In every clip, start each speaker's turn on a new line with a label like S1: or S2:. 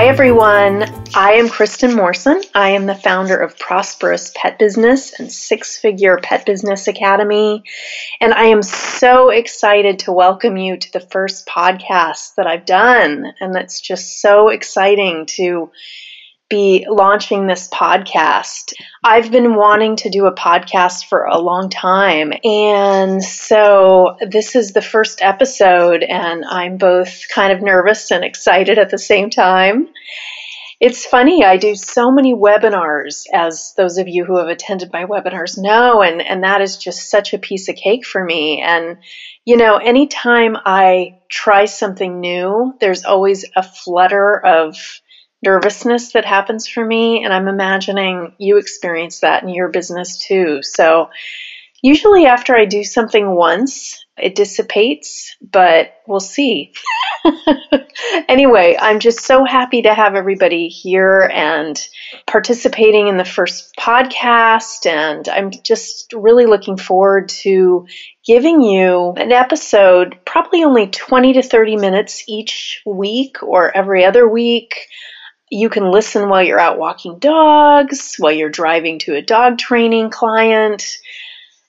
S1: Hi, everyone. I am Kristin Morrison. I am the founder of Prosperous Pet Business and Six Figure Pet Business Academy. And I am so excited to welcome you to the first podcast that I've done. And that's just so exciting to be launching this podcast. I've been wanting to do a podcast for a long time. And so this is the first episode, and I'm both kind of nervous and excited at the same time. It's funny, I do so many webinars, as those of you who have attended my webinars know, and, and that is just such a piece of cake for me. And, you know, anytime I try something new, there's always a flutter of nervousness that happens for me. And I'm imagining you experience that in your business too. So, usually after I do something once, it dissipates, but we'll see. anyway, I'm just so happy to have everybody here and participating in the first podcast. And I'm just really looking forward to giving you an episode, probably only 20 to 30 minutes each week or every other week you can listen while you're out walking dogs, while you're driving to a dog training client.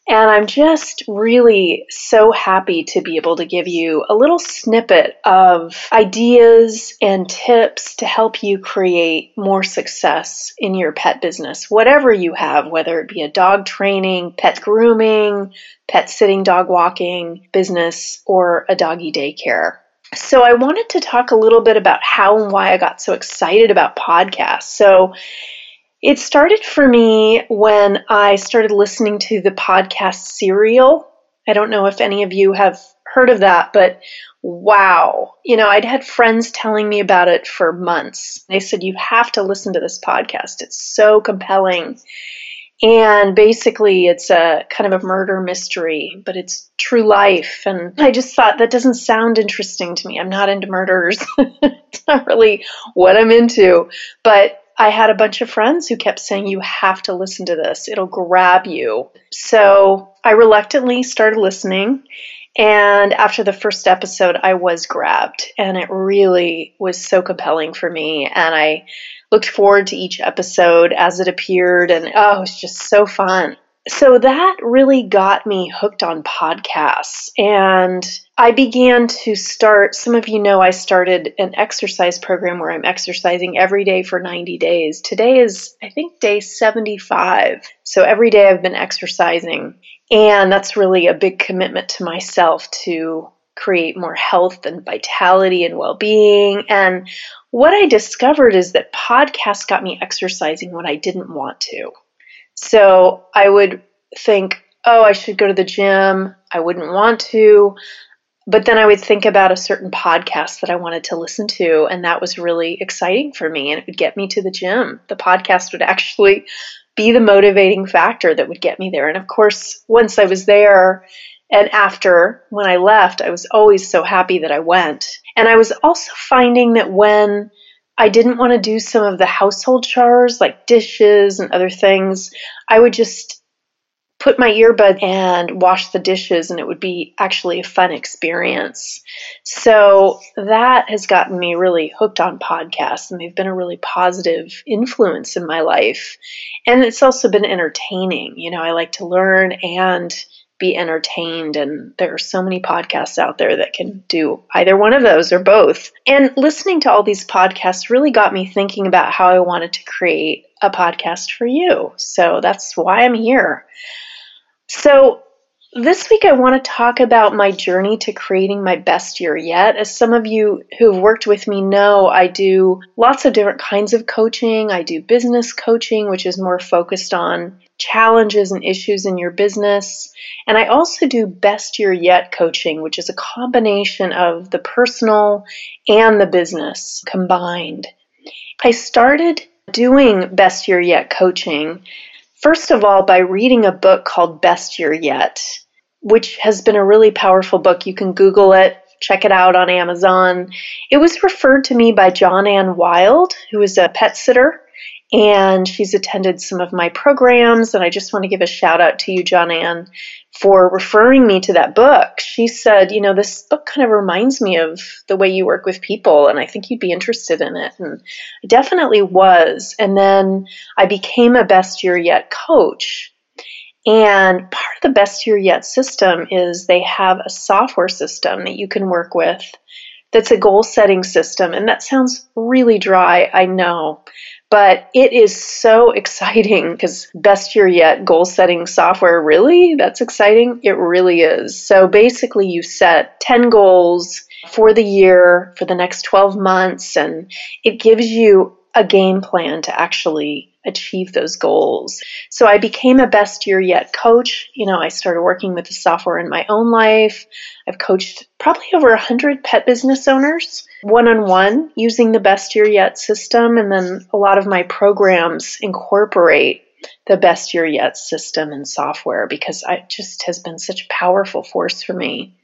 S1: And I'm just really so happy to be able to give you a little snippet of ideas and tips to help you create more success in your pet business, whatever you have, whether it be a dog training, pet grooming, pet sitting, dog walking business, or a doggy daycare. So, I wanted to talk a little bit about how and why I got so excited about podcasts. So, it started for me when I started listening to the podcast Serial. I don't know if any of you have heard of that, but wow. You know, I'd had friends telling me about it for months. They said, You have to listen to this podcast. It's so compelling. And basically, it's a kind of a murder mystery, but it's true life. And I just thought that doesn't sound interesting to me. I'm not into murders. it's not really what I'm into. But I had a bunch of friends who kept saying, You have to listen to this, it'll grab you. So I reluctantly started listening. And after the first episode, I was grabbed, and it really was so compelling for me. And I looked forward to each episode as it appeared, and oh, it was just so fun. So that really got me hooked on podcasts. And I began to start, some of you know I started an exercise program where I'm exercising every day for 90 days. Today is, I think, day 75. So every day I've been exercising. And that's really a big commitment to myself to create more health and vitality and well being. And what I discovered is that podcasts got me exercising when I didn't want to. So I would think, oh, I should go to the gym. I wouldn't want to. But then I would think about a certain podcast that I wanted to listen to, and that was really exciting for me, and it would get me to the gym. The podcast would actually be the motivating factor that would get me there. And of course, once I was there and after, when I left, I was always so happy that I went. And I was also finding that when I didn't want to do some of the household chores like dishes and other things, I would just put my earbud and wash the dishes and it would be actually a fun experience. So that has gotten me really hooked on podcasts and they've been a really positive influence in my life. And it's also been entertaining. You know, I like to learn and be entertained. And there are so many podcasts out there that can do either one of those or both. And listening to all these podcasts really got me thinking about how I wanted to create a podcast for you. So that's why I'm here. So, this week, I want to talk about my journey to creating my best year yet. As some of you who've worked with me know, I do lots of different kinds of coaching. I do business coaching, which is more focused on challenges and issues in your business. And I also do Best Year Yet coaching, which is a combination of the personal and the business combined. I started doing Best Year Yet coaching, first of all, by reading a book called Best Year Yet, which has been a really powerful book. You can Google it, check it out on Amazon. It was referred to me by John Ann Wild, who is a pet sitter and she's attended some of my programs. And I just want to give a shout out to you, John Ann, for referring me to that book. She said, You know, this book kind of reminds me of the way you work with people, and I think you'd be interested in it. And I definitely was. And then I became a Best Year Yet coach. And part of the Best Year Yet system is they have a software system that you can work with that's a goal setting system. And that sounds really dry, I know. But it is so exciting because best year yet goal setting software, really? That's exciting? It really is. So basically, you set 10 goals for the year, for the next 12 months, and it gives you a game plan to actually achieve those goals. So I became a best year yet coach. You know, I started working with the software in my own life. I've coached probably over 100 pet business owners one on one using the best year yet system. And then a lot of my programs incorporate the best year yet system and software because it just has been such a powerful force for me.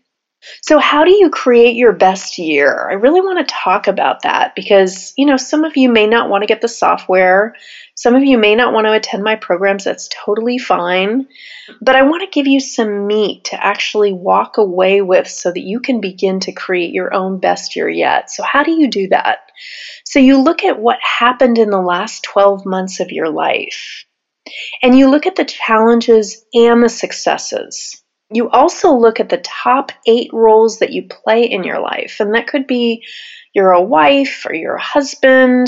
S1: So, how do you create your best year? I really want to talk about that because, you know, some of you may not want to get the software. Some of you may not want to attend my programs. That's totally fine. But I want to give you some meat to actually walk away with so that you can begin to create your own best year yet. So, how do you do that? So, you look at what happened in the last 12 months of your life, and you look at the challenges and the successes. You also look at the top eight roles that you play in your life, and that could be you're a wife or you're a husband,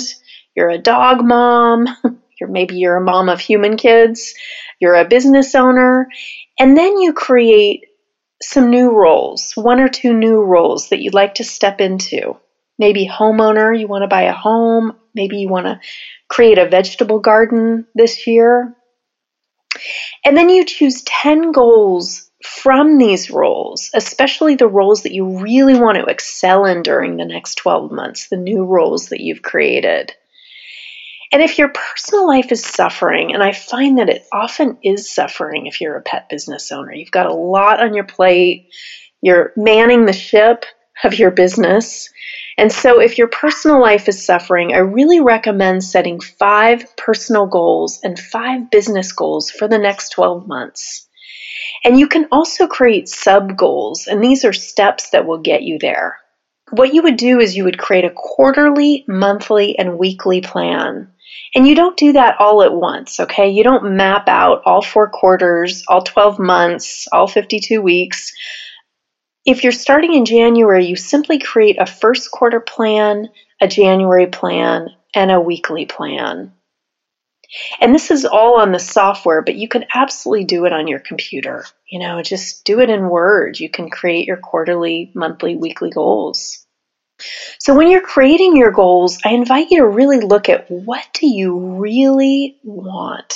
S1: you're a dog mom, you're maybe you're a mom of human kids, you're a business owner, and then you create some new roles, one or two new roles that you'd like to step into. Maybe homeowner, you want to buy a home, maybe you want to create a vegetable garden this year. And then you choose 10 goals from these roles, especially the roles that you really want to excel in during the next 12 months, the new roles that you've created. And if your personal life is suffering, and I find that it often is suffering if you're a pet business owner, you've got a lot on your plate, you're manning the ship of your business. And so, if your personal life is suffering, I really recommend setting five personal goals and five business goals for the next 12 months. And you can also create sub goals, and these are steps that will get you there. What you would do is you would create a quarterly, monthly, and weekly plan. And you don't do that all at once, okay? You don't map out all four quarters, all 12 months, all 52 weeks. If you're starting in January, you simply create a first quarter plan, a January plan, and a weekly plan. And this is all on the software, but you can absolutely do it on your computer. You know, just do it in Word. You can create your quarterly, monthly, weekly goals. So when you're creating your goals, I invite you to really look at what do you really want?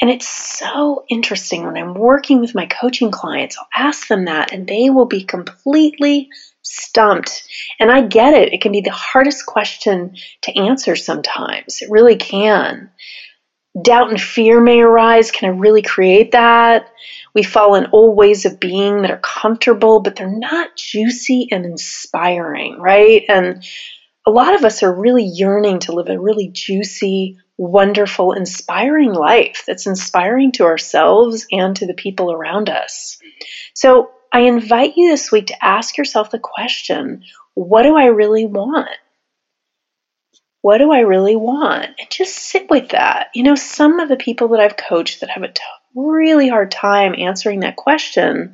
S1: And it's so interesting when I'm working with my coaching clients, I'll ask them that and they will be completely stumped. And I get it. It can be the hardest question to answer sometimes. It really can. Doubt and fear may arise. Can I really create that? We fall in old ways of being that are comfortable, but they're not juicy and inspiring, right? And a lot of us are really yearning to live a really juicy, wonderful, inspiring life that's inspiring to ourselves and to the people around us. So I invite you this week to ask yourself the question what do I really want? What do I really want? And just sit with that. You know, some of the people that I've coached that have a t- really hard time answering that question,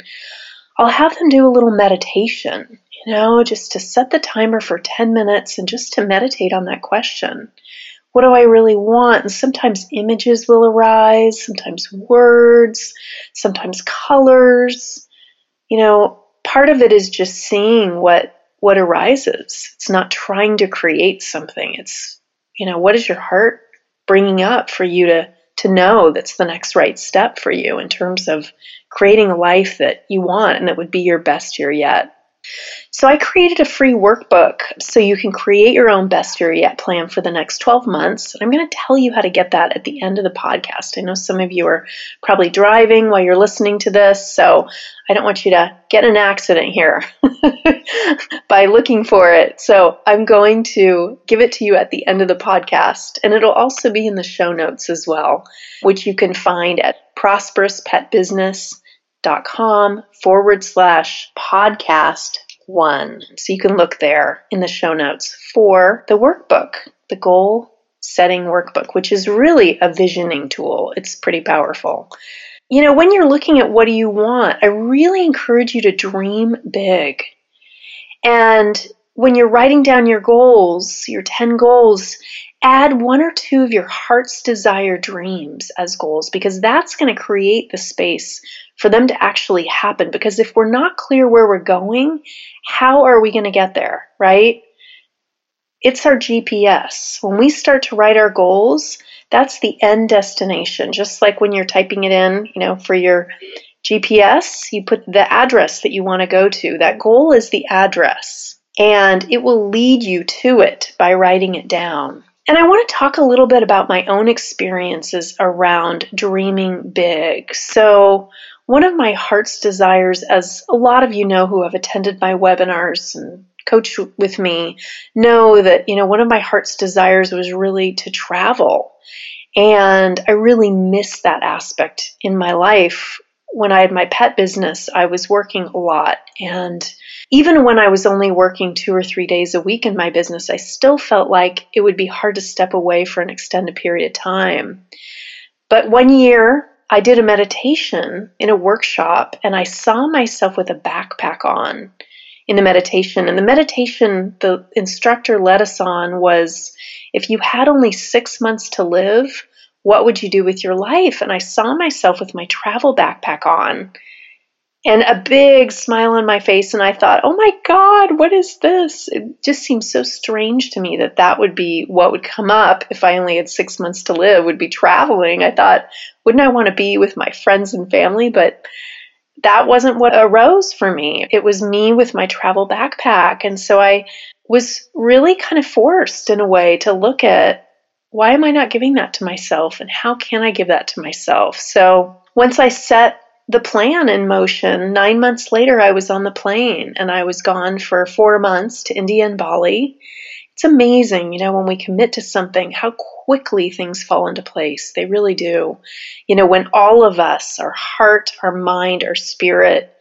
S1: I'll have them do a little meditation, you know, just to set the timer for 10 minutes and just to meditate on that question. What do I really want? And sometimes images will arise, sometimes words, sometimes colors you know, part of it is just seeing what what arises. It's not trying to create something. It's, you know, what is your heart bringing up for you to to know that's the next right step for you in terms of creating a life that you want and that would be your best year yet. So I created a free workbook so you can create your own best year yet plan for the next 12 months. And I'm going to tell you how to get that at the end of the podcast. I know some of you are probably driving while you're listening to this, so I don't want you to get an accident here by looking for it. So I'm going to give it to you at the end of the podcast, and it'll also be in the show notes as well, which you can find at prosperouspetbusiness.com com forward slash podcast one. So you can look there in the show notes for the workbook, the goal setting workbook, which is really a visioning tool. It's pretty powerful. You know, when you're looking at what do you want, I really encourage you to dream big. And when you're writing down your goals, your 10 goals, add one or two of your heart's desire dreams as goals because that's going to create the space for them to actually happen. Because if we're not clear where we're going, how are we going to get there, right? It's our GPS. When we start to write our goals, that's the end destination. Just like when you're typing it in, you know, for your GPS, you put the address that you want to go to. That goal is the address, and it will lead you to it by writing it down. And I want to talk a little bit about my own experiences around dreaming big. So, one of my heart's desires, as a lot of you know who have attended my webinars and coached with me, know that, you know, one of my heart's desires was really to travel. And I really missed that aspect in my life. When I had my pet business, I was working a lot. And even when I was only working two or three days a week in my business, I still felt like it would be hard to step away for an extended period of time. But one year, I did a meditation in a workshop and I saw myself with a backpack on in the meditation. And the meditation the instructor led us on was if you had only six months to live, what would you do with your life? And I saw myself with my travel backpack on and a big smile on my face. And i thought oh my god what is this? It just seems so strange to me that that would be what would come up if i only had six months to live would be traveling. I thought wouldn't i want to be with my friends and family? But that wasn't what arose for me. It was me with my travel backpack. And so i was really kind of forced in a way to look at why am i not giving that to myself and how can i give that to myself so once i set the plan in motion. Nine months later, I was on the plane and I was gone for four months to India and Bali. It's amazing, you know, when we commit to something, how quickly things fall into place. They really do. You know, when all of us, our heart, our mind, our spirit,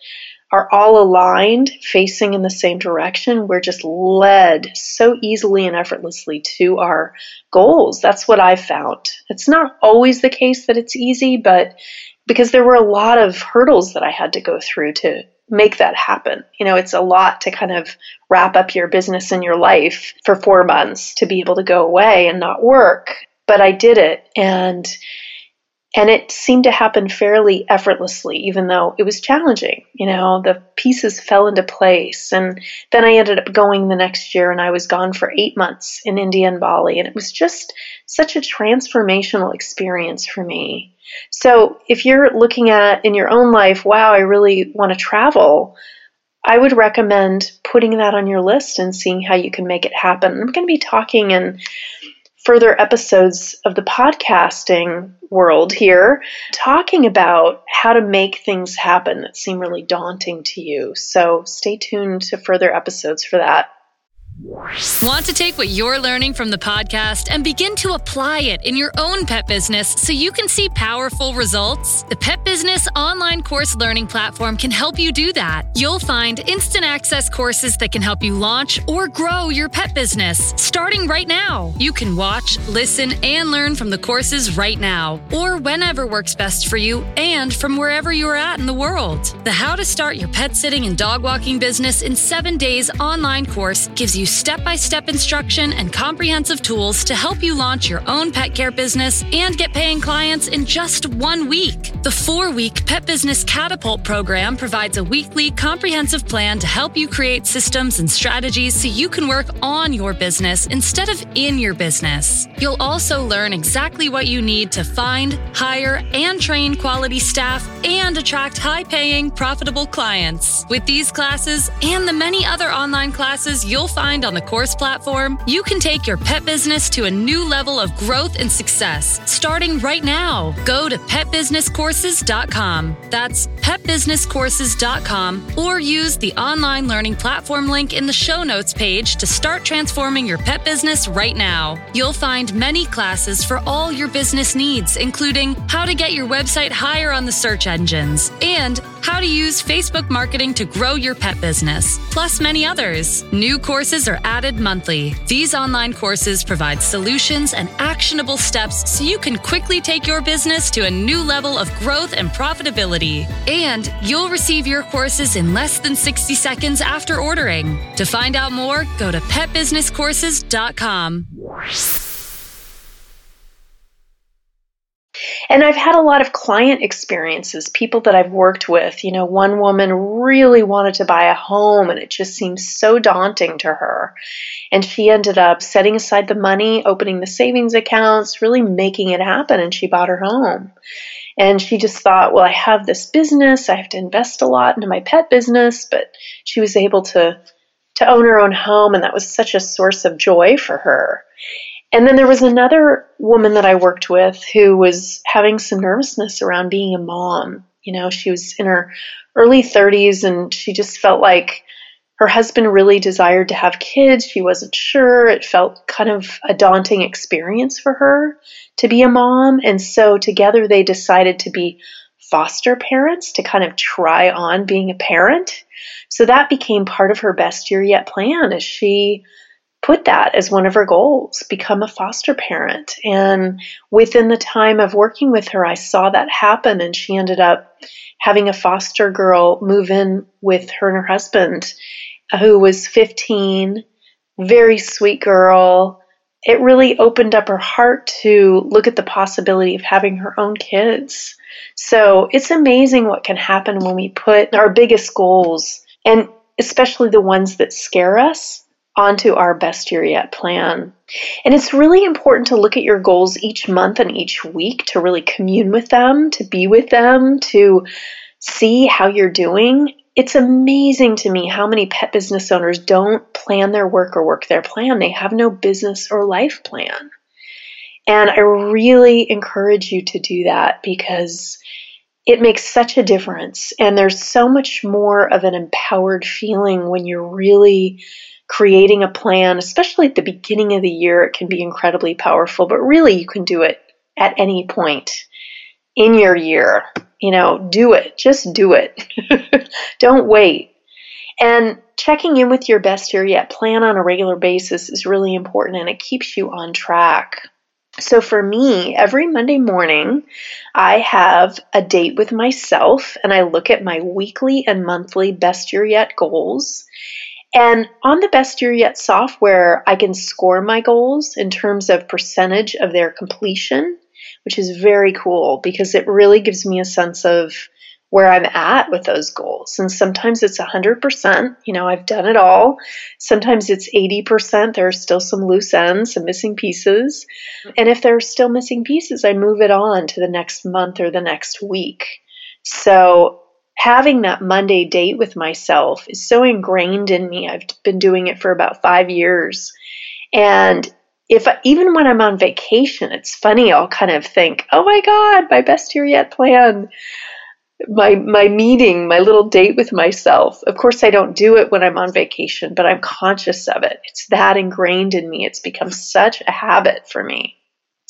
S1: are all aligned, facing in the same direction, we're just led so easily and effortlessly to our goals. That's what I've found. It's not always the case that it's easy, but because there were a lot of hurdles that I had to go through to make that happen. You know, it's a lot to kind of wrap up your business and your life for four months to be able to go away and not work. But I did it. And and it seemed to happen fairly effortlessly even though it was challenging you know the pieces fell into place and then i ended up going the next year and i was gone for eight months in india and bali and it was just such a transformational experience for me so if you're looking at in your own life wow i really want to travel I would recommend putting that on your list and seeing how you can make it happen. I'm going to be talking in further episodes of the podcasting world here talking about how to make things happen that seem really daunting to you. So stay tuned to further episodes for that.
S2: Want to take what you're learning from the podcast and begin to apply it in your own pet business so you can see powerful results? The Pet Business online course learning platform can help you do that. You'll find instant access courses that can help you launch or grow your pet business starting right now. You can watch, listen, and learn from the courses right now or whenever works best for you and from wherever you're at in the world. The How to Start Your Pet Sitting and Dog Walking Business in 7 Days online course gives you you step by step instruction and comprehensive tools to help you launch your own pet care business and get paying clients in just one week. The four week Pet Business Catapult program provides a weekly, comprehensive plan to help you create systems and strategies so you can work on your business instead of in your business. You'll also learn exactly what you need to find, hire, and train quality staff and attract high paying, profitable clients. With these classes and the many other online classes you'll find on the course platform, you can take your pet business to a new level of growth and success starting right now. Go to petbusinesscourses.com. That's petbusinesscourses.com or use the online learning platform link in the show notes page to start transforming your pet business right now. You'll find many classes for all your business needs, including how to get your website higher on the search engines and how to use Facebook marketing to grow your pet business, plus many others. New courses are added monthly. These online courses provide solutions and actionable steps so you can quickly take your business to a new level of growth and profitability. And you'll receive your courses in less than 60 seconds after ordering. To find out more, go to petbusinesscourses.com.
S1: And I've had a lot of client experiences, people that I've worked with. You know, one woman really wanted to buy a home and it just seemed so daunting to her. And she ended up setting aside the money, opening the savings accounts, really making it happen, and she bought her home. And she just thought, well, I have this business, I have to invest a lot into my pet business, but she was able to to own her own home and that was such a source of joy for her. And then there was another woman that I worked with who was having some nervousness around being a mom. You know, she was in her early 30s and she just felt like her husband really desired to have kids. She wasn't sure. It felt kind of a daunting experience for her to be a mom. And so together they decided to be foster parents to kind of try on being a parent. So that became part of her best year yet plan as she put that as one of her goals become a foster parent. And within the time of working with her, I saw that happen, and she ended up having a foster girl move in with her and her husband, uh, who was 15, very sweet girl. It really opened up her heart to look at the possibility of having her own kids. So it's amazing what can happen when we put our biggest goals, and especially the ones that scare us, onto our best year yet plan. And it's really important to look at your goals each month and each week to really commune with them, to be with them, to see how you're doing. It's amazing to me how many pet business owners don't plan their work or work their plan. They have no business or life plan. And I really encourage you to do that because it makes such a difference. And there's so much more of an empowered feeling when you're really creating a plan, especially at the beginning of the year, it can be incredibly powerful, but really you can do it at any point in your year. You know, do it. Just do it. Don't wait. And checking in with your best year yet plan on a regular basis is really important and it keeps you on track. So for me, every Monday morning, I have a date with myself and I look at my weekly and monthly best year yet goals and on the Best Year Yet software, I can score my goals in terms of percentage of their completion, which is very cool because it really gives me a sense of where I'm at with those goals. And sometimes it's 100%, you know, I've done it all. Sometimes it's 80%, there are still some loose ends, some missing pieces. And if there are still missing pieces, I move it on to the next month or the next week. So having that Monday date with myself is so ingrained in me. I've been doing it for about five years. And if even when I'm on vacation, it's funny, I'll kind of think, oh my God, my best year yet plan. My my meeting, my little date with myself. Of course, I don't do it when I'm on vacation, but I'm conscious of it. It's that ingrained in me. It's become such a habit for me.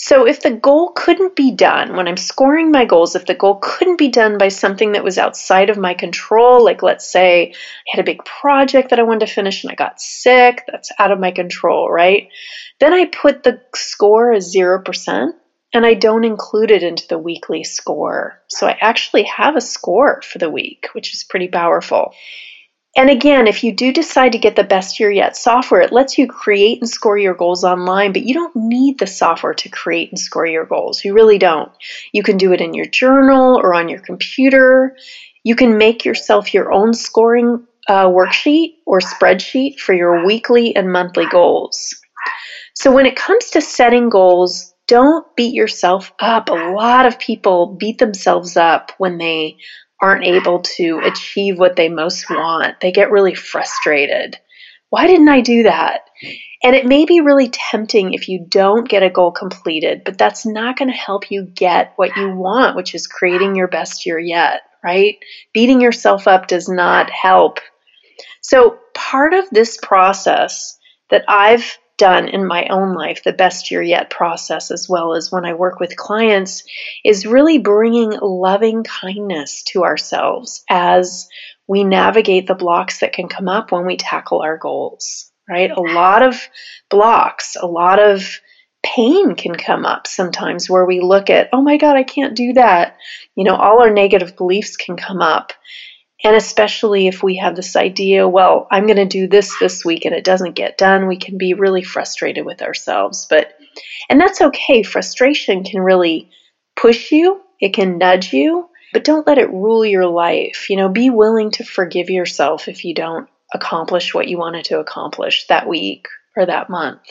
S1: So if the goal couldn't be done, when I'm scoring my goals, if the goal couldn't be done by something that was outside of my control, like let's say I had a big project that I wanted to finish and I got sick, that's out of my control, right? Then I put the score as 0% and I don't include it into the weekly score. So I actually have a score for the week, which is pretty powerful. And again, if you do decide to get the best year yet software, it lets you create and score your goals online, but you don't need the software to create and score your goals. You really don't. You can do it in your journal or on your computer. You can make yourself your own scoring uh, worksheet or spreadsheet for your weekly and monthly goals. So when it comes to setting goals, don't beat yourself up. A lot of people beat themselves up when they aren't able to achieve what they most want. They get really frustrated. Why didn't I do that? And it may be really tempting if you don't get a goal completed, but that's not going to help you get what you want, which is creating your best year yet, right? Beating yourself up does not help. So, part of this process that I've done in my own life, the best year yet process, as well as when I work with clients, is really bringing loving kindness to ourselves as we navigate the blocks that can come up when we tackle our goals, right? A lot of blocks, a lot of pain can come up sometimes where we look at, oh my God, I can't do that. You know, all our negative beliefs can come up. And especially if we have this idea, well, I'm going to do this this week and it doesn't get done, we can be really frustrated with ourselves. But, and that's okay. Frustration can really push you, it can nudge you, but don't let it rule your life. You know, be willing to forgive yourself if you don't accomplish what you wanted to accomplish that week or that month.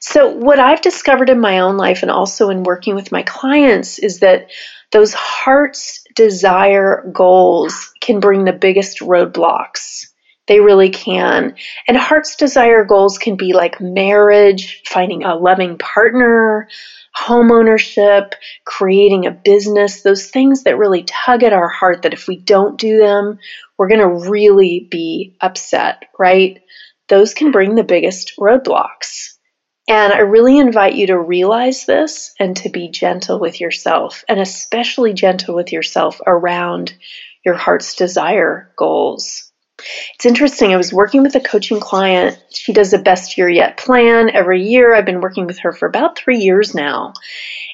S1: So, what I've discovered in my own life and also in working with my clients is that those heart's desire goals can bring the biggest roadblocks. They really can. And heart's desire goals can be like marriage, finding a loving partner, home ownership, creating a business, those things that really tug at our heart that if we don't do them, we're going to really be upset, right? Those can bring the biggest roadblocks. And I really invite you to realize this and to be gentle with yourself, and especially gentle with yourself around your heart's desire goals. It's interesting. I was working with a coaching client. She does a best year yet plan every year. I've been working with her for about three years now.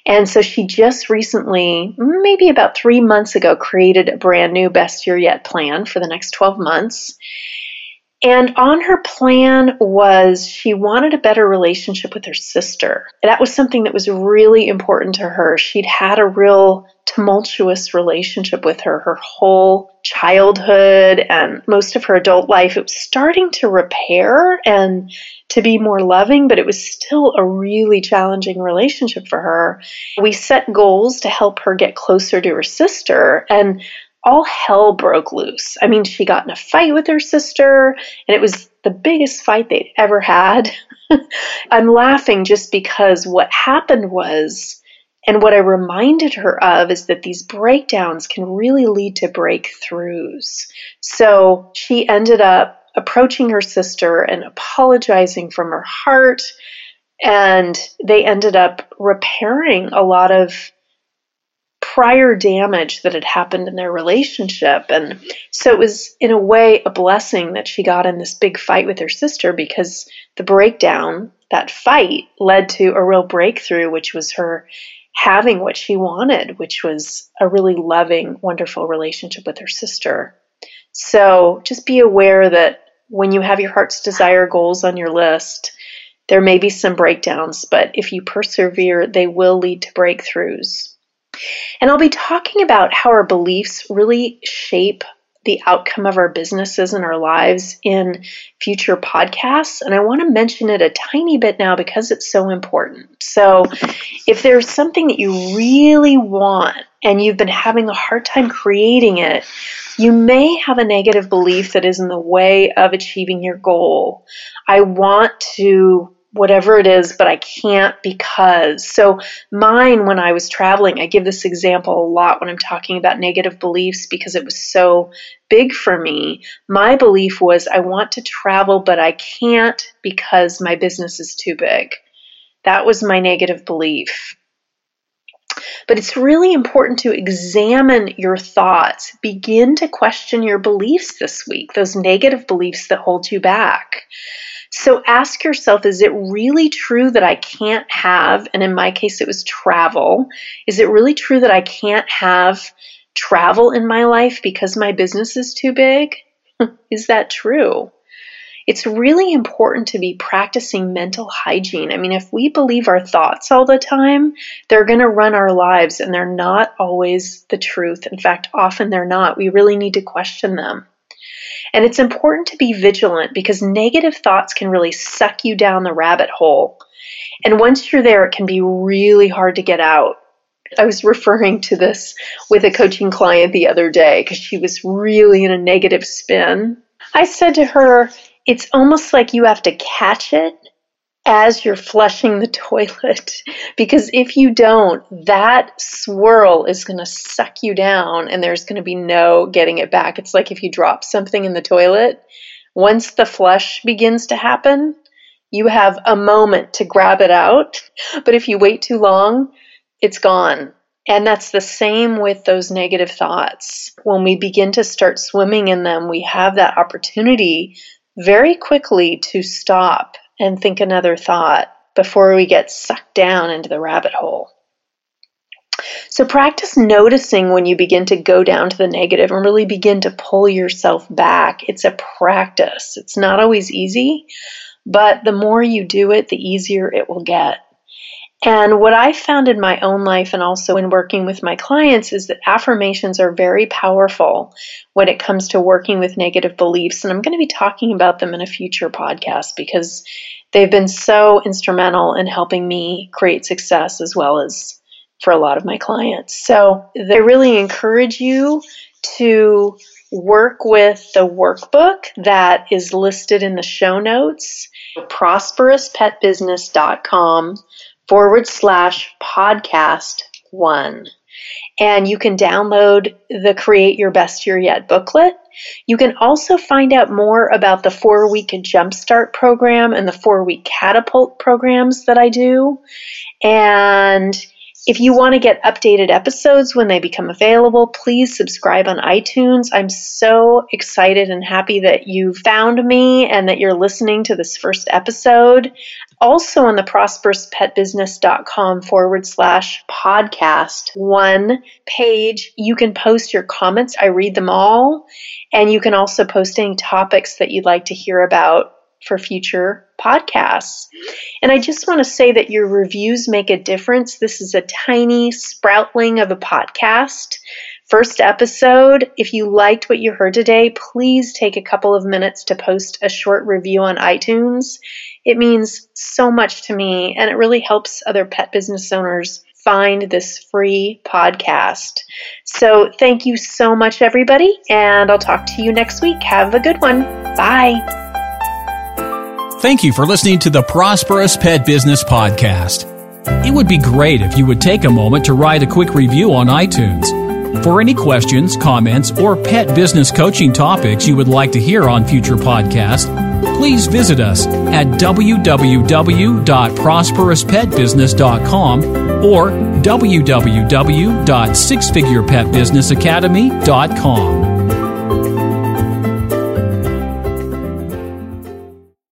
S1: And so she just recently, maybe about three months ago, created a brand new best year yet plan for the next 12 months. And on her plan was she wanted a better relationship with her sister. That was something that was really important to her. She'd had a real tumultuous relationship with her her whole childhood and most of her adult life. It was starting to repair and to be more loving, but it was still a really challenging relationship for her. We set goals to help her get closer to her sister, and all hell broke loose. I mean, she got in a fight with her sister, and it was the biggest fight they'd ever had. I'm laughing just because what happened was, and what I reminded her of, is that these breakdowns can really lead to breakthroughs. So she ended up approaching her sister and apologizing from her heart. And they ended up repairing a lot of prior damage that had happened in their relationship. And so it was, in a way, a blessing that she got in this big fight with her sister because the breakdown, that fight, led to a real breakthrough, which was her having what she wanted, which was a really loving, wonderful relationship with her sister. So just be aware that when you have your heart's desire goals on your list, there may be some breakdowns, but if you persevere, they will lead to breakthroughs. And I'll be talking about how our beliefs really shape the outcome of our businesses and our lives in future podcasts. And I want to mention it a tiny bit now because it's so important. So, if there's something that you really want and you've been having a hard time creating it, you may have a negative belief that is in the way of achieving your goal. I want to whatever it is, but I can't because. So, mine, when I was traveling, I give this example a lot when I'm talking about negative beliefs because it was so big for me. My belief was I want to travel, but I can't because my business is too big. That was my negative belief. But it's really important to examine your thoughts. Begin to question your beliefs this week, those negative beliefs that hold you back. So ask yourself is it really true that I can't have, and in my case it was travel, is it really true that I can't have travel in my life because my business is too big? Is that true? It's really important to be practicing mental hygiene. I mean, if we believe our thoughts all the time, they're going to run our lives and they're not always the truth. In fact, often they're not. We really need to question them. And it's important to be vigilant because negative thoughts can really suck you down the rabbit hole. And once you're there, it can be really hard to get out. I was referring to this with a coaching client the other day because she was really in a negative spin. I said to her, it's almost like you have to catch it as you're flushing the toilet because if you don't, that swirl is going to suck you down and there's going to be no getting it back. It's like if you drop something in the toilet, once the flush begins to happen, you have a moment to grab it out. But if you wait too long, it's gone. And that's the same with those negative thoughts. When we begin to start swimming in them, we have that opportunity very quickly to stop and think another thought before we get sucked down into the rabbit hole. So, practice noticing when you begin to go down to the negative and really begin to pull yourself back. It's a practice. It's not always easy, but the more you do it, the easier it will get. And what I found in my own life and also in working with my clients is that affirmations are very powerful when it comes to working with negative beliefs. And I'm going to be talking about them in a future podcast because they've been so instrumental in helping me create success as well as for a lot of my clients. So they really encourage you to work with the workbook that is listed in the show notes prosperouspetbusiness.com forward slash podcast one. And you can download the Create Your Best Year Yet booklet. You can also find out more about the four week jumpstart program and the four week catapult programs that I do. And if you want to get updated episodes when they become available, please subscribe on iTunes. I'm so excited and happy that you found me and that you're listening to this first episode. Also on the prosperouspetbusiness.com forward slash podcast one page, you can post your comments. I read them all. And you can also post any topics that you'd like to hear about for future podcasts. And I just want to say that your reviews make a difference. This is a tiny sproutling of a podcast. First episode. If you liked what you heard today, please take a couple of minutes to post a short review on iTunes. It means so much to me and it really helps other pet business owners find this free podcast. So, thank you so much, everybody, and I'll talk to you next week. Have a good one. Bye.
S3: Thank you for listening to the Prosperous Pet Business Podcast. It would be great if you would take a moment to write a quick review on iTunes. For any questions, comments, or pet business coaching topics you would like to hear on future podcasts, please visit us at www.prosperouspetbusiness.com or www.sixfigurepetbusinessacademy.com.